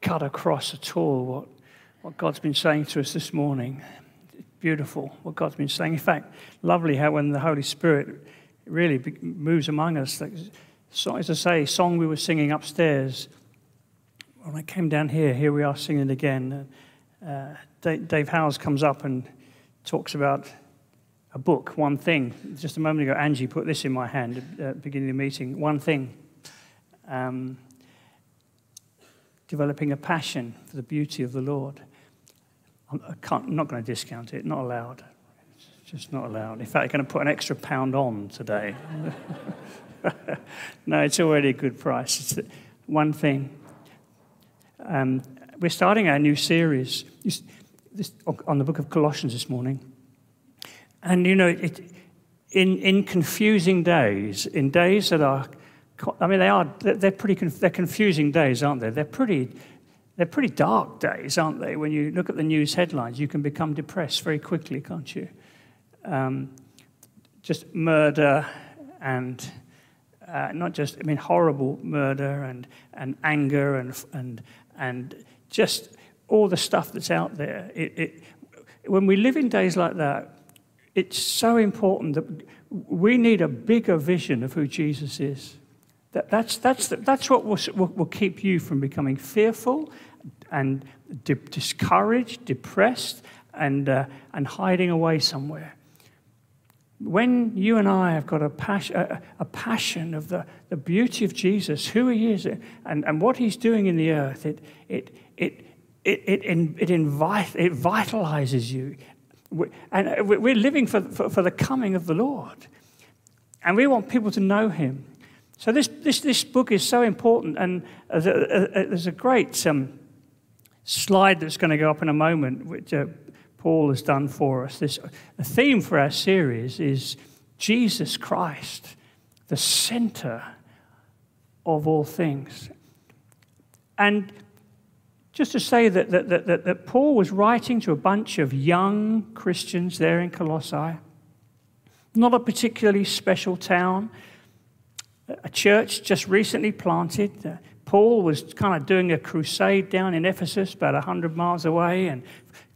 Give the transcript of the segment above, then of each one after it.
cut across at all what, what God's been saying to us this morning. Beautiful, what God's been saying. In fact, lovely how when the Holy Spirit really moves among us. So, as I say, song we were singing upstairs. When I came down here, here we are singing again. Uh, Dave Howes comes up and talks about a book, one thing. Just a moment ago, Angie put this in my hand at the beginning of the meeting. One thing. Um, developing a passion for the beauty of the Lord. I'm, I'm not going to discount it, not allowed. It's just not allowed. In fact, I'm going to put an extra pound on today. no, it's already a good price. It's one thing. Um, we're starting our new series on the book of Colossians this morning. And you know, it, in, in confusing days, in days that are, I mean, they are, they're pretty, they're confusing days, aren't they? They're pretty, they're pretty dark days, aren't they? When you look at the news headlines, you can become depressed very quickly, can't you? Um, just murder and uh, not just, I mean, horrible murder and, and anger and, and, and just all the stuff that's out there. It, it, when we live in days like that, it's so important that we need a bigger vision of who Jesus is. That, that's, that's, that's what will, will keep you from becoming fearful and di- discouraged, depressed, and, uh, and hiding away somewhere. When you and I have got a, pas- a, a passion of the, the beauty of Jesus, who he is, and, and what he's doing in the earth, it, it, it, it, it, it, invite, it vitalizes you and we're living for, for, for, the coming of the Lord. And we want people to know him. So this, this, this book is so important. And there's a great um, slide that's going to go up in a moment, which uh, Paul has done for us. This, the theme for our series is Jesus Christ, the center of all things. And just to say that, that, that, that, Paul was writing to a bunch of young Christians there in Colossae, not a particularly special town, a church just recently planted. Uh, Paul was kind of doing a crusade down in Ephesus, about 100 miles away, and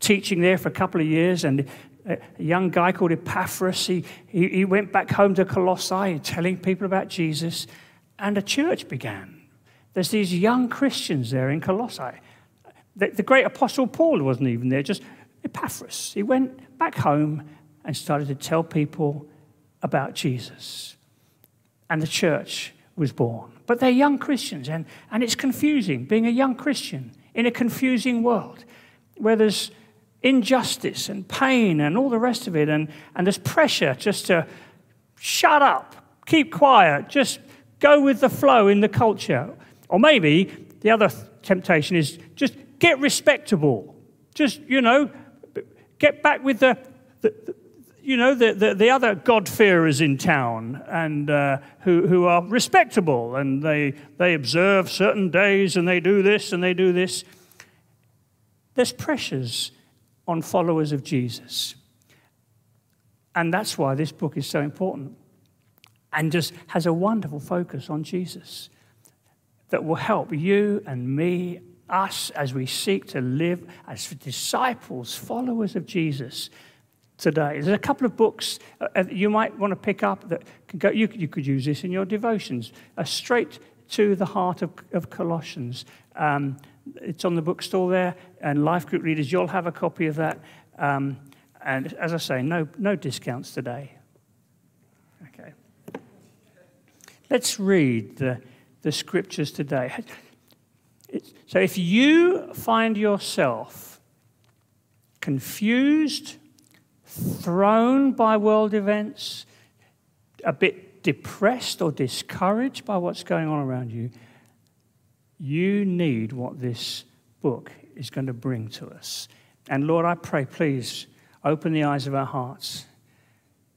teaching there for a couple of years. And a young guy called Epaphras, he, he, he went back home to Colossae telling people about Jesus, and a church began. There's these young Christians there in Colossae. The, the great apostle Paul wasn't even there, just Epaphras. He went back home and started to tell people about Jesus. And the church was born. But they're young Christians, and, and it's confusing being a young Christian in a confusing world where there's injustice and pain and all the rest of it, and, and there's pressure just to shut up, keep quiet, just go with the flow in the culture. Or maybe the other temptation is just get respectable. Just, you know, get back with the, the, you know, the, the, the, other God-fearers in town and uh, who, who are respectable and they, they observe certain days and they do this and they do this. There's pressures on followers of Jesus. And that's why this book is so important and just has a wonderful focus on Jesus that will help you and me us as we seek to live as disciples, followers of Jesus today. There's a couple of books uh, you might want to pick up that go, you, you could use this in your devotions, uh, straight to the heart of, of Colossians. Um, it's on the bookstore there, and Life Group readers, you'll have a copy of that. Um, and as I say, no, no discounts today. Okay. Let's read the, the scriptures today. So if you find yourself confused, thrown by world events, a bit depressed or discouraged by what's going on around you, you need what this book is going to bring to us. And Lord, I pray, please open the eyes of our hearts.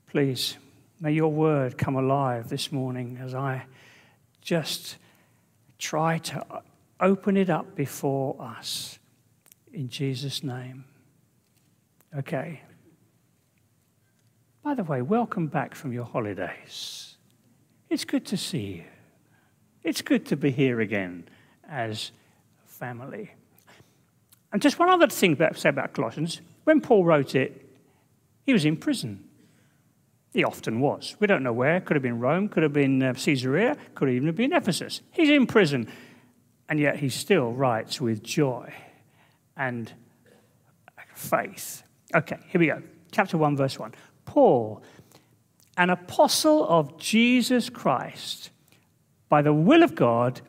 Please, may your word come alive this morning as I just try to open it up before us in Jesus' name. Okay. By the way, welcome back from your holidays. It's good to see you. It's good to be here again as family. And just one other thing to say about Colossians when Paul wrote it, he was in prison. He often was. We don't know where. Could have been Rome, could have been uh, Caesarea, could even have been Ephesus. He's in prison. And yet he still writes with joy and faith. Okay, here we go. Chapter 1, verse 1. Paul, an apostle of Jesus Christ, by the will of God,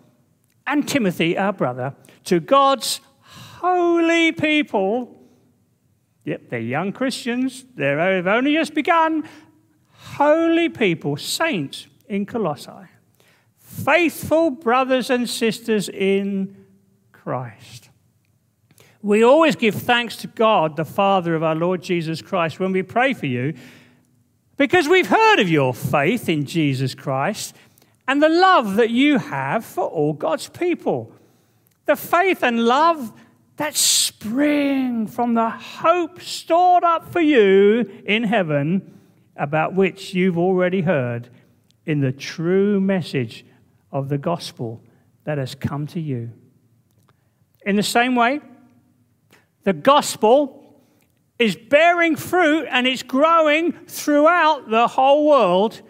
and Timothy, our brother, to God's holy people. Yep, they're young Christians, they've only just begun. Holy people, saints in Colossae, faithful brothers and sisters in Christ. We always give thanks to God, the Father of our Lord Jesus Christ, when we pray for you, because we've heard of your faith in Jesus Christ and the love that you have for all God's people. The faith and love that spring from the hope stored up for you in heaven, about which you've already heard in the true message of the gospel that has come to you. In the same way, the gospel is bearing fruit and it's growing throughout the whole world,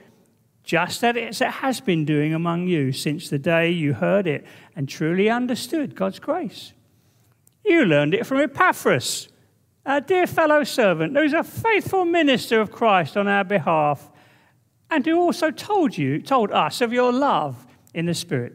just as it has been doing among you since the day you heard it and truly understood God's grace. You learned it from Epaphras, our dear fellow servant, who's a faithful minister of Christ on our behalf, and who also told you, told us of your love in the Spirit.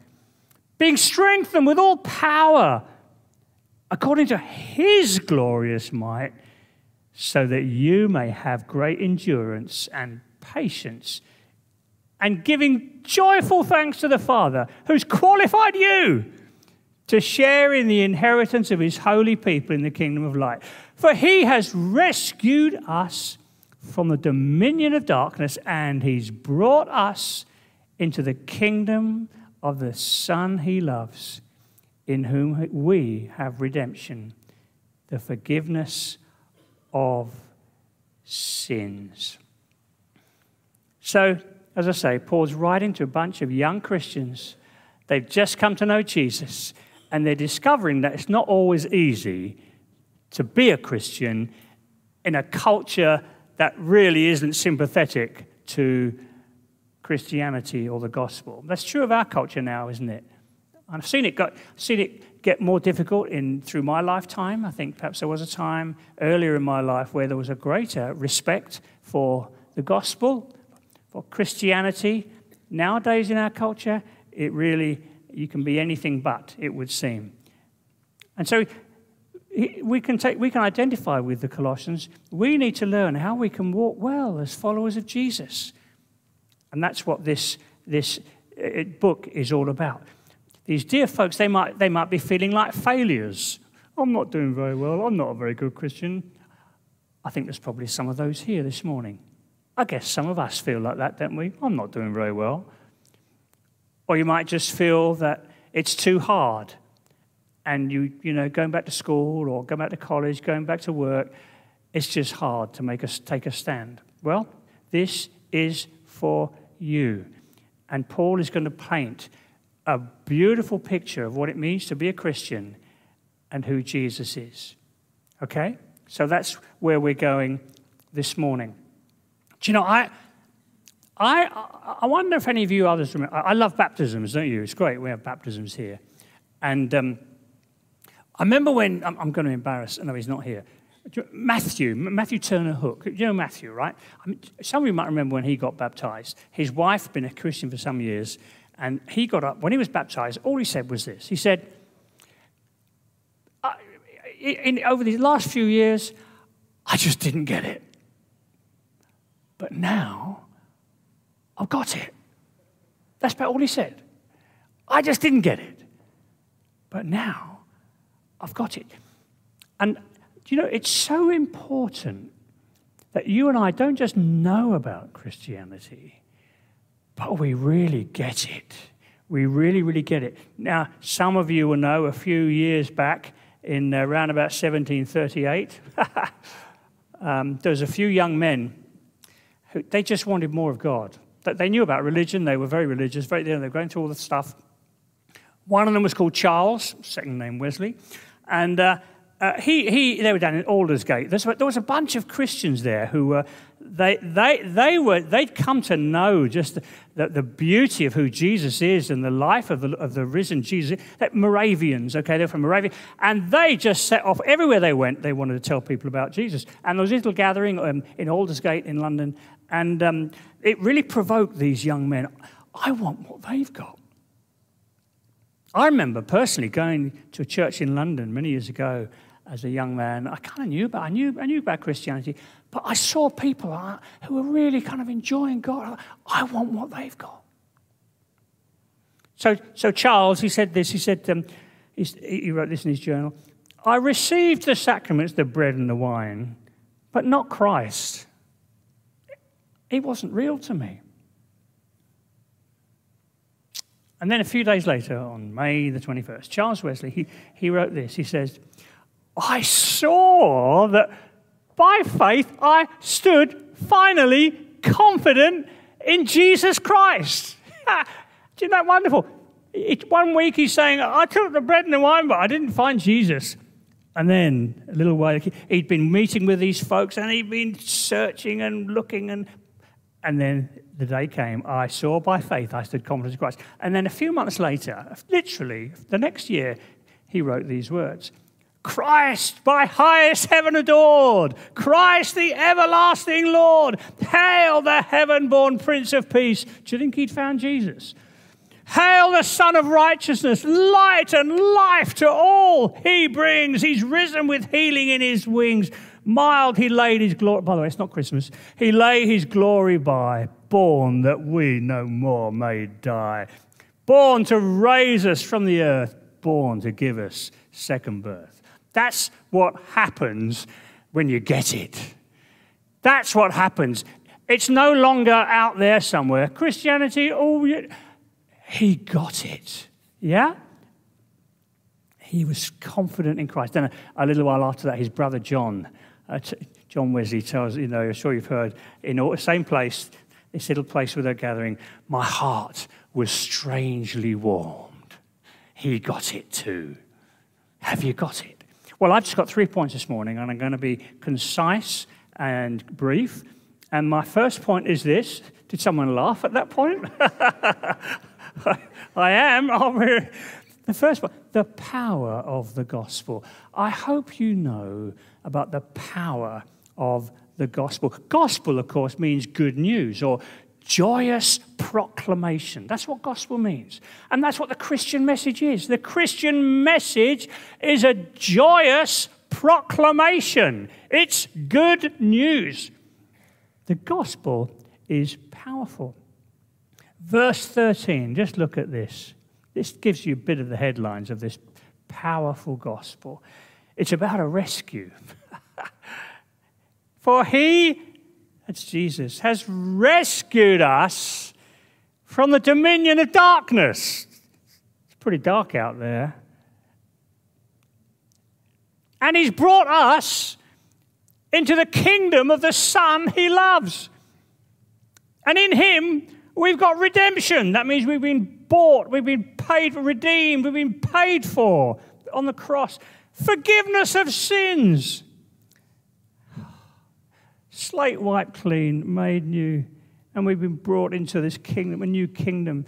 being strengthened with all power according to his glorious might, so that you may have great endurance and patience, and giving joyful thanks to the Father who's qualified you to share in the inheritance of his holy people in the kingdom of light. For he has rescued us from the dominion of darkness, and he's brought us into the kingdom of the Son he loves, in whom we have redemption, the forgiveness of sins. So, as I say, Paul's writing to a bunch of young Christians. They've just come to know Jesus, and they're discovering that it's not always easy to be a Christian in a culture that really isn't sympathetic to Christianity or the gospel. That's true of our culture now, isn't it? I've seen it, got, seen it get more difficult in, through my lifetime. I think perhaps there was a time earlier in my life where there was a greater respect for the gospel, for Christianity. Nowadays in our culture, it really, you can be anything but, it would seem. And so we can, take, we can identify with the Colossians. We need to learn how we can walk well as followers of Jesus. And that's what this, this uh, book is all about. These dear folks, they might, they might be feeling like failures. I'm not doing very well. I'm not a very good Christian. I think there's probably some of those here this morning. I guess some of us feel like that, don't we? I'm not doing very well. Or you might just feel that it's too hard. And you, you know, going back to school or going back to college, going back to work, it's just hard to make us take a stand. Well, this is for you. And Paul is going to paint a beautiful picture of what it means to be a Christian and who Jesus is. Okay? So that's where we're going this morning. Do you know, I, I, I wonder if any of you others remember. I love baptisms, don't you? It's great. We have baptisms here. And um, I remember when, I'm, I'm going to embarrass, no, he's not here. Matthew, Matthew Turner Hook. You know Matthew, right? I mean, some of you might remember when he got baptized. His wife had been a Christian for some years, and he got up, when he was baptized, all he said was this. He said, in, over these last few years, I just didn't get it. But now, I've got it. That's about all he said. I just didn't get it. But now I've got it. And you know, it's so important that you and I don't just know about Christianity, but we really get it. We really, really get it. Now, some of you will know a few years back, in uh, around about 1738, um, there was a few young men who they just wanted more of God. They knew about religion. They were very religious. Very, they were going through all the stuff. One of them was called Charles, second name Wesley, and uh, uh, he, he, they were down in Aldersgate. There was a bunch of Christians there who were, they, they, they were, they'd come to know just the, the, beauty of who Jesus is and the life of the, of the risen Jesus. That Moravians, okay, they're from Moravia. And they just set off everywhere they went, they wanted to tell people about Jesus. And there was a little gathering um, in Aldersgate in London, and um, it really provoked these young men. I want what they've got. I remember personally going to a church in London many years ago as a young man. I kind of knew about I knew I knew about Christianity, but I saw people who were really kind of enjoying God. I want what they've got. So, so Charles, he said this. He said um, he wrote this in his journal. I received the sacraments, the bread and the wine, but not Christ. It wasn't real to me. And then a few days later, on May the 21st, Charles Wesley, he, he wrote this. He says, I saw that by faith I stood finally confident in Jesus Christ. Isn't that wonderful? It, one week he's saying, I took the bread and the wine, but I didn't find Jesus. And then a little while, he'd been meeting with these folks and he'd been searching and looking. And, and then the day came, I saw by faith I stood confident in Christ. And then a few months later, literally the next year, he wrote these words Christ by highest heaven adored, Christ the everlasting Lord, hail the heaven born Prince of Peace. Do you think he'd found Jesus? Hail the Sun of Righteousness, light and life to all he brings. He's risen with healing in his wings. Mild he laid his glory. By the way, it's not Christmas. He lay his glory by, born that we no more may die. Born to raise us from the earth, born to give us second birth. That's what happens when you get it. That's what happens. It's no longer out there somewhere. Christianity, oh, he got it. Yeah? He was confident in Christ. Then a, little while after that, his brother John, uh, John Wesley tells, you know, I'm sure you've heard, in the same place, this little place where they're gathering, my heart was strangely warmed. He got it too. Have you got it? Well, I've just got three points this morning, and I'm going to be concise and brief. And my first point is this Did someone laugh at that point? I am. The first one, the power of the gospel. I hope you know about the power of the gospel. Gospel, of course, means good news or joyous proclamation. That's what gospel means. And that's what the Christian message is. The Christian message is a joyous proclamation, it's good news. The gospel is powerful. Verse 13, just look at this. This gives you a bit of the headlines of this powerful gospel. It's about a rescue. For he that's Jesus, has rescued us from the dominion of darkness. It's pretty dark out there. And he's brought us into the kingdom of the Son he loves. And in him, we've got redemption. That means we've been bought, we've been paid for, redeemed, we've been paid for on the cross. Forgiveness of sins slate wiped clean, made new, and we've been brought into this kingdom, a new kingdom.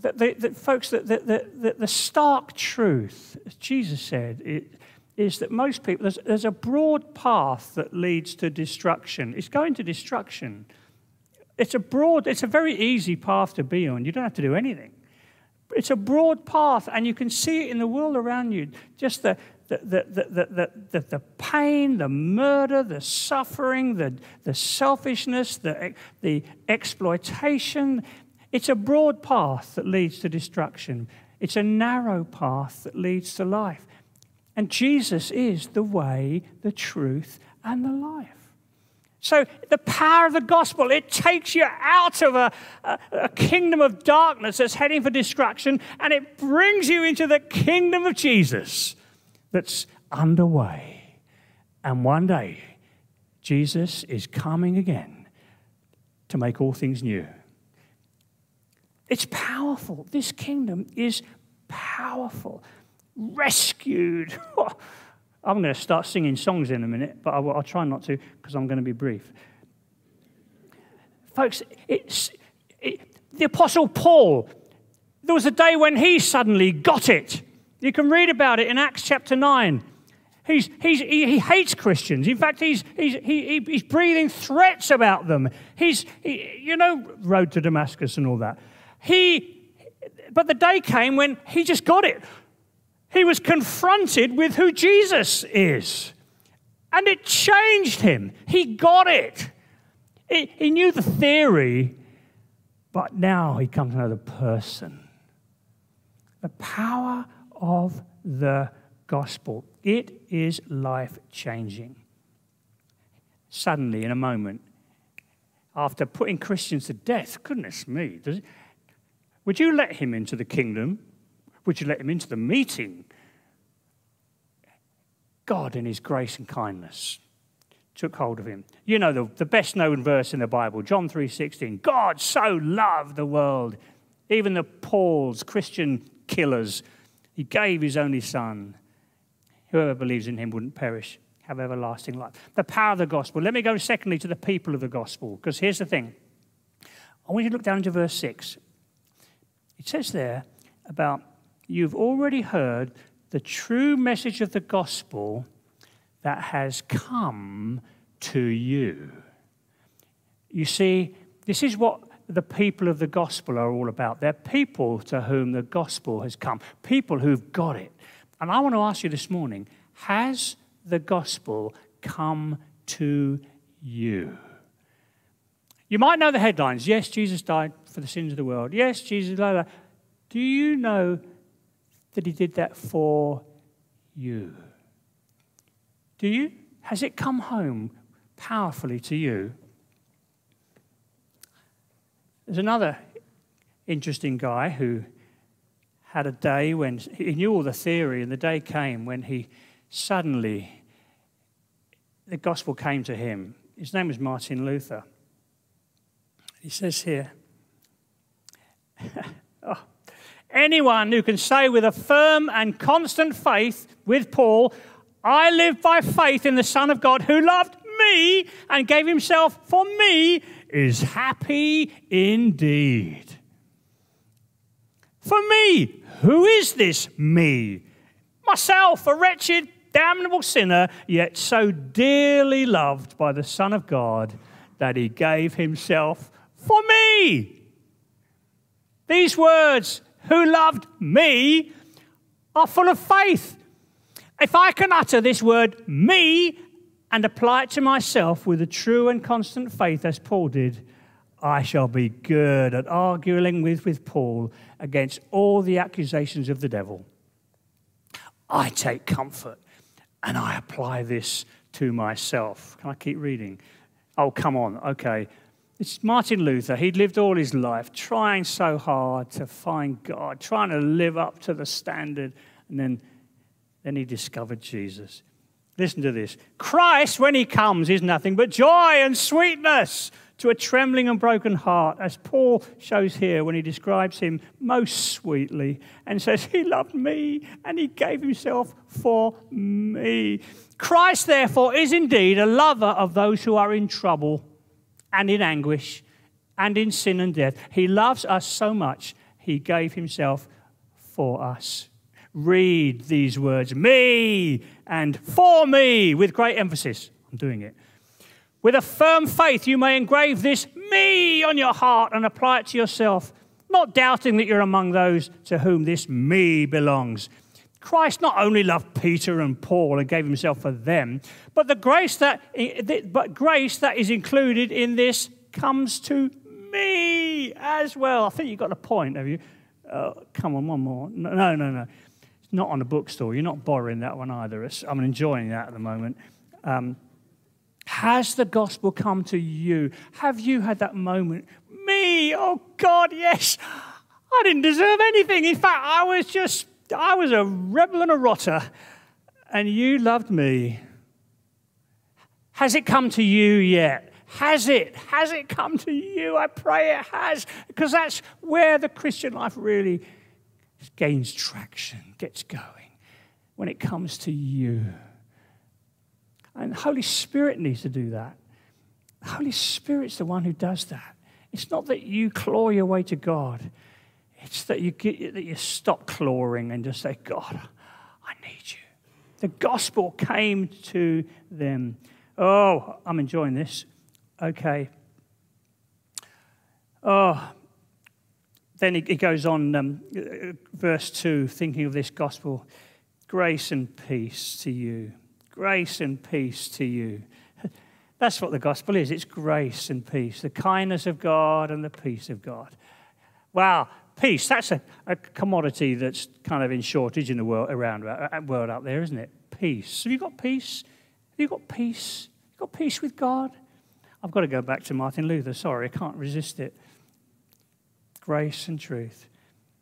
The, folks, the, the, the, stark truth, as Jesus said, it, is that most people, there's, there's a broad path that leads to destruction. It's going to destruction. It's a broad, it's a very easy path to be on. You don't have to do anything. It's a broad path, and you can see it in the world around you. Just the, the, the, the, the, pain, the murder, the suffering, the, the selfishness, the, the exploitation. It's a broad path that leads to destruction. It's a narrow path that leads to life. And Jesus is the way, the truth, and the life. So, the power of the gospel, it takes you out of a, a, a, kingdom of darkness that's heading for destruction and it brings you into the kingdom of Jesus that's underway. And one day, Jesus is coming again to make all things new. It's powerful. This kingdom is powerful. Rescued. I'm going to start singing songs in a minute, but I'll, I'll try not to because I'm going to be brief. Folks, it's, it, the Apostle Paul, there was a day when he suddenly got it. You can read about it in Acts chapter 9. He's, he's, he, he hates Christians. In fact, he's, he's, he, he's breathing threats about them. He's, he, you know, road to Damascus and all that. He, but the day came when he just got it. He was confronted with who Jesus is. And it changed him. He got it. He, he knew the theory, but now he comes to know the person. The power of the gospel. It is life changing. Suddenly, in a moment, after putting Christians to death, goodness me, does, would you let him into the kingdom? Would you let him into the meeting? God, in his grace and kindness, took hold of him. You know the, the best known verse in the Bible, John 3:16. God so loved the world, even the Pauls, Christian killers, he gave his only son Whoever believes in him wouldn't perish, have everlasting life. The power of the gospel. Let me go secondly to the people of the gospel, because here's the thing. I want you to look down into verse 6. It says there about you've already heard the true message of the gospel that has come to you. You see, this is what the people of the gospel are all about. They're people to whom the gospel has come, people who've got it. And I want to ask you this morning has the gospel come to you? You might know the headlines. Yes, Jesus died for the sins of the world. Yes, Jesus. Blah, blah. Do you know that he did that for you? Do you? Has it come home powerfully to you? There's another interesting guy who had a day when he knew all the theory, and the day came when he suddenly, the gospel came to him. His name was Martin Luther. He says here, oh, anyone who can say with a firm and constant faith with Paul, I live by faith in the Son of God who loved me and gave himself for me, is happy indeed. For me, who is this me? Myself, a wretched, damnable sinner, yet so dearly loved by the Son of God that he gave himself for me. These words, who loved me, are full of faith. If I can utter this word, me, and apply it to myself with a true and constant faith, as Paul did, I shall be good at arguing with, with Paul against all the accusations of the devil. I take comfort and I apply this to myself. Can I keep reading? Oh, come on. Okay. It's Martin Luther. He'd lived all his life trying so hard to find God, trying to live up to the standard, and then, then he discovered Jesus. Listen to this Christ, when he comes, is nothing but joy and sweetness to a trembling and broken heart, as Paul shows here when he describes him most sweetly and says, He loved me and he gave himself for me. Christ, therefore, is indeed a lover of those who are in trouble and in anguish and in sin and death. He loves us so much, he gave himself for us. Read these words, me and for me, with great emphasis. I'm doing it. With a firm faith, you may engrave this me on your heart and apply it to yourself, not doubting that you're among those to whom this me belongs. Christ not only loved Peter and Paul and gave himself for them, but the grace that, but grace that is included in this comes to me as well. I think you've got the point, have you? Uh, come on, one more. No, no, no, no. It's not on a bookstore. You're not borrowing that one either. It's, I'm enjoying that at the moment. Um, has the gospel come to you? Have you had that moment? Me, oh God, yes. I didn't deserve anything. In fact, I was just, I was a rebel and a rotter, and you loved me. Has it come to you yet? Has it? Has it come to you? I pray it has, because that's where the Christian life really gains traction, gets going, when it comes to you. And Holy Spirit needs to do that. The Holy Spirit's the one who does that. It's not that you claw your way to God. It's that you, get, that you stop clawing and just say, God, I need you. The gospel came to them. Oh, I'm enjoying this. Okay. Oh, then he, goes on, um, verse 2, thinking of this gospel grace and peace to you. Grace and peace to you. That's what the gospel is it's grace and peace, the kindness of God and the peace of God. Wow, peace, that's a, a commodity that's kind of in shortage in the world around uh, uh, world out there, isn't it? Peace. Have you got peace? Have you got peace? You got peace with God? I've got to go back to Martin Luther. Sorry, I can't resist it. Grace and truth.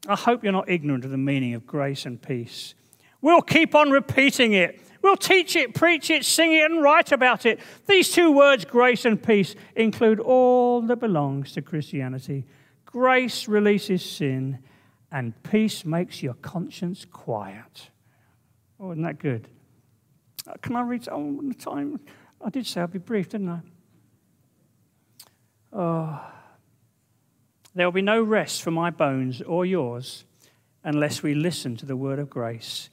I hope you're not ignorant of the meaning of grace and peace. We'll keep on repeating it. We'll teach it, preach it, sing it, and write about it. These two words, grace and peace, include all that belongs to Christianity. Grace releases sin, and peace makes your conscience quiet. Oh, isn't that good? Uh, can I read? Oh, the time. I did say I'd be brief, didn't I? Oh. There will be no rest for my bones or yours unless we listen to the word of grace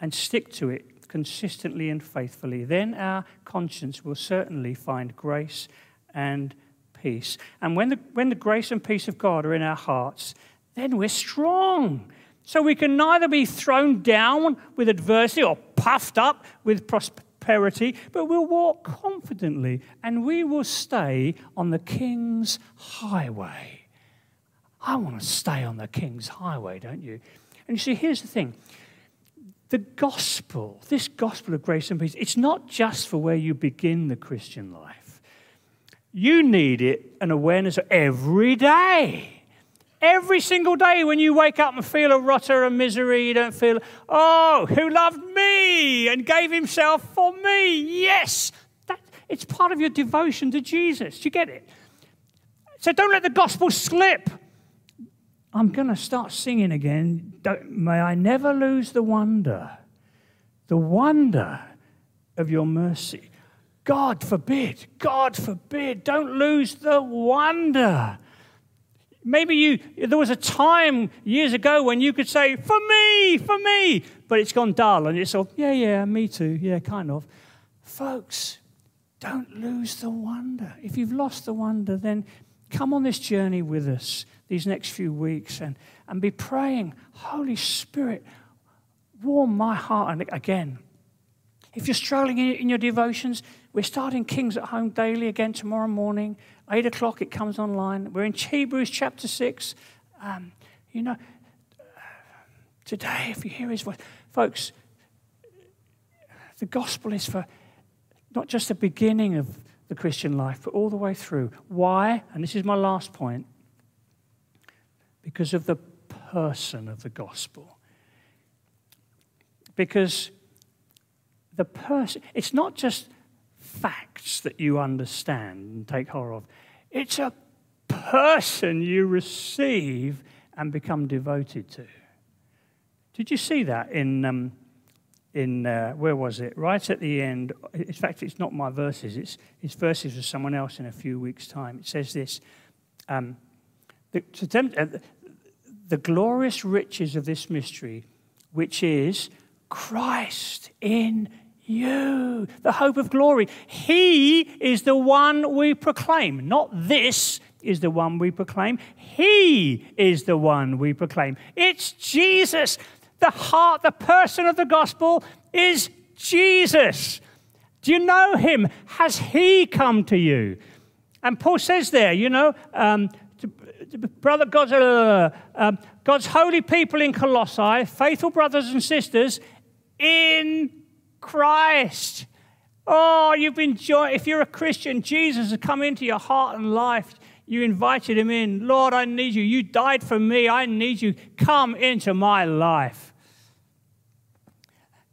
and stick to it consistently and faithfully. Then our conscience will certainly find grace and peace. And when the, when the grace and peace of God are in our hearts, then we're strong. So we can neither be thrown down with adversity or puffed up with prosperity, but we'll walk confidently and we will stay on the King's highway. I want to stay on the King's highway, don't you? And you see, here's the thing the gospel, this gospel of grace and peace, it's not just for where you begin the Christian life. You need it, an awareness every day. Every single day when you wake up and feel a rotter and misery, you don't feel, oh, who loved me and gave himself for me? Yes, that, it's part of your devotion to Jesus. Do you get it? So don't let the gospel slip. I'm going to start singing again. Don't, may I never lose the wonder, the wonder of your mercy. God forbid, God forbid, don't lose the wonder. Maybe you, there was a time years ago when you could say, for me, for me, but it's gone dull and it's all, yeah, yeah, me too, yeah, kind of. Folks, don't lose the wonder. If you've lost the wonder, then come on this journey with us these next few weeks and, and be praying, Holy Spirit, warm my heart. And again, if you're struggling in your devotions, we're starting Kings at Home daily again tomorrow morning. 8 o'clock, it comes online. We're in Hebrews chapter 6. Um, you know, today, if you hear his voice, folks, the gospel is for not just the beginning of the Christian life, but all the way through. Why? And this is my last point because of the person of the gospel. Because the person, it's not just facts that you understand and take hold of, it's a person you receive and become devoted to. Did you see that in, um, in uh, where was it? Right at the end. In fact, it's not my verses, it's, verses of someone else in a few weeks' time. It says this. Um, the, uh, the glorious riches of this mystery, which is Christ in you, the hope of glory. He is the one we proclaim, not this is the one we proclaim. He is the one we proclaim. It's Jesus. The heart, the person of the gospel is Jesus. Do you know him? Has he come to you? And Paul says there, you know, um, brother God's, uh, um, God's holy people in Colossae, faithful brothers and sisters in Christ. Oh, you've been joy. If you're a Christian, Jesus has come into your heart and life. You invited him in. Lord, I need you. You died for me. I need you. Come into my life.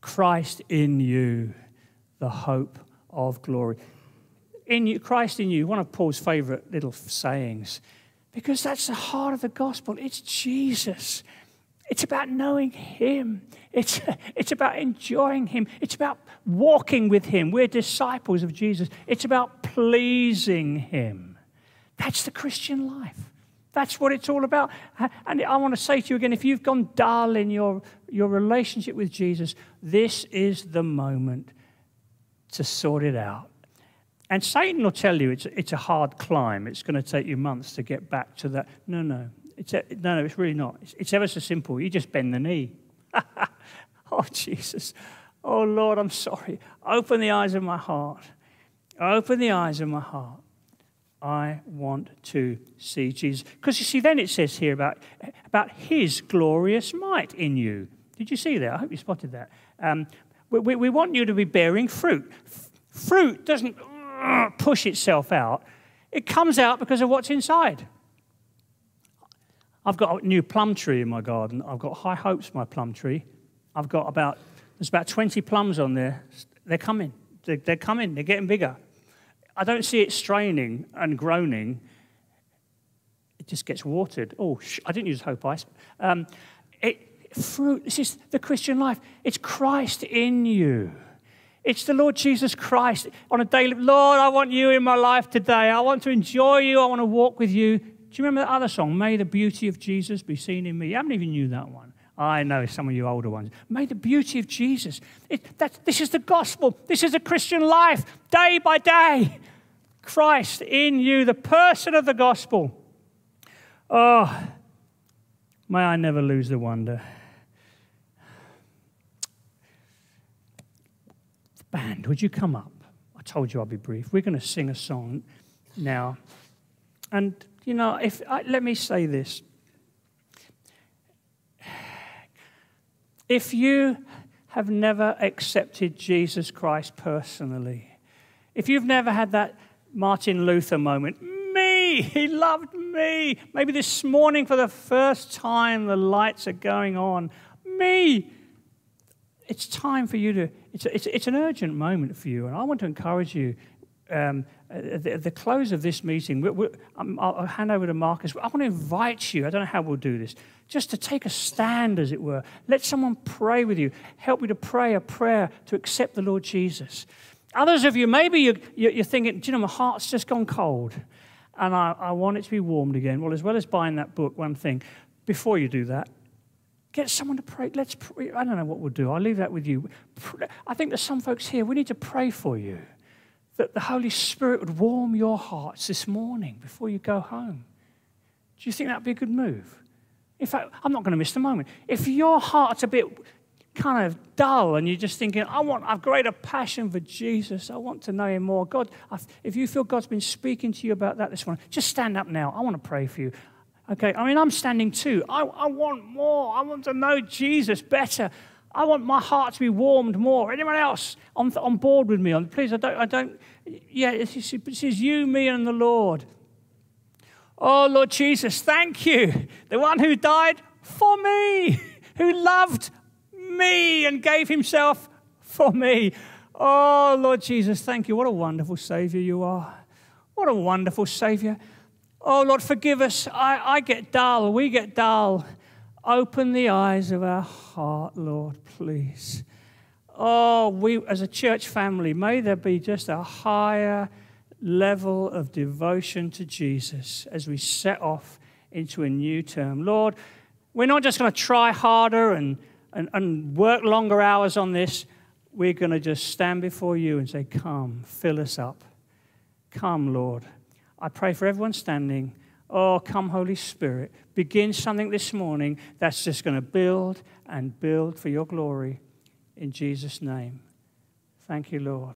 Christ in you, the hope of glory. In you, Christ in you, one of Paul's favorite little sayings, because that's the heart of the gospel. It's Jesus. It's about knowing Him. It's, it's about enjoying Him. It's about walking with Him. We're disciples of Jesus. It's about pleasing Him. That's the Christian life. That's what it's all about. And I want to say to you again if you've gone dull in your, your relationship with Jesus, this is the moment to sort it out. And Satan will tell you it's, it's a hard climb. It's going to take you months to get back to that. No, no. It's a, no, no, it's really not. It's, it's ever so simple. You just bend the knee. oh, Jesus. Oh, Lord, I'm sorry. Open the eyes of my heart. Open the eyes of my heart. I want to see Jesus. Because you see, then it says here about, about his glorious might in you. Did you see that? I hope you spotted that. Um, we, we, we, want you to be bearing fruit. F- fruit doesn't uh, push itself out, it comes out because of what's inside. I've got a new plum tree in my garden. I've got high hopes my plum tree. I've got about, there's about 20 plums on there. They're coming. They're, they're coming. They're getting bigger. I don't see it straining and groaning. It just gets watered. Oh, sh- I didn't use hope ice. Um, it, fruit, this is the Christian life. It's Christ in you. It's the Lord Jesus Christ on a daily, Lord, I want you in my life today. I want to enjoy you. I want to walk with you. Do you remember that other song, May the Beauty of Jesus be seen in me? You haven't even knew that one. I know some of you older ones. May the beauty of Jesus. It, that, this is the gospel. This is the Christian life, day by day. Christ in you, the person of the gospel. Oh, may I never lose the wonder. Band, would you come up? I told you I'd be brief. We're going to sing a song now. And, you know, if I, let me say this. If you have never accepted Jesus Christ personally, if you've never had that Martin Luther moment, me, he loved me. Maybe this morning for the first time the lights are going on, me. It's time for you to, it's, it's, it's an urgent moment for you, and I want to encourage you. Um, at the, the, close of this meeting, we, we, I'll hand over to Marcus. I want to invite you, I don't know how we'll do this, just to take a stand, as it were. Let someone pray with you. Help you to pray a prayer to accept the Lord Jesus. Others of you, maybe you're, you're thinking, do you know, my heart's just gone cold and I, I want it to be warmed again. Well, as well as buying that book, one thing, before you do that, get someone to pray. Let's pray. I don't know what we'll do. I'll leave that with you. I think there's some folks here, we need to pray for you that the Holy Spirit would warm your hearts this morning before you go home. Do you think that would be a good move? In fact, I'm not going to miss the moment. If your heart's a bit kind of dull and you're just thinking, I want, I've greater passion for Jesus. I want to know him more. God, if you feel God's been speaking to you about that this morning, just stand up now. I want to pray for you. Okay, I mean, I'm standing too. I, I want more. I want to know Jesus better. I want my heart to be warmed more. Anyone else on, on board with me? Please, I don't, I don't, yeah, this is, this is you, me, and the Lord. Oh, Lord Jesus, thank you. The one who died for me, who loved me and gave himself for me. Oh, Lord Jesus, thank you. What a wonderful Savior you are. What a wonderful Savior. Oh, Lord, forgive us. I, I get dull. We get dull. Open the eyes of our heart, Lord, please. Oh, we as a church family, may there be just a higher level of devotion to Jesus as we set off into a new term. Lord, we're not just going to try harder and and, and work longer hours on this, we're going to just stand before you and say, Come, fill us up. Come, Lord. I pray for everyone standing. Oh, come, Holy Spirit. Begin something this morning that's just going to build and build for your glory. In Jesus' name. Thank you, Lord.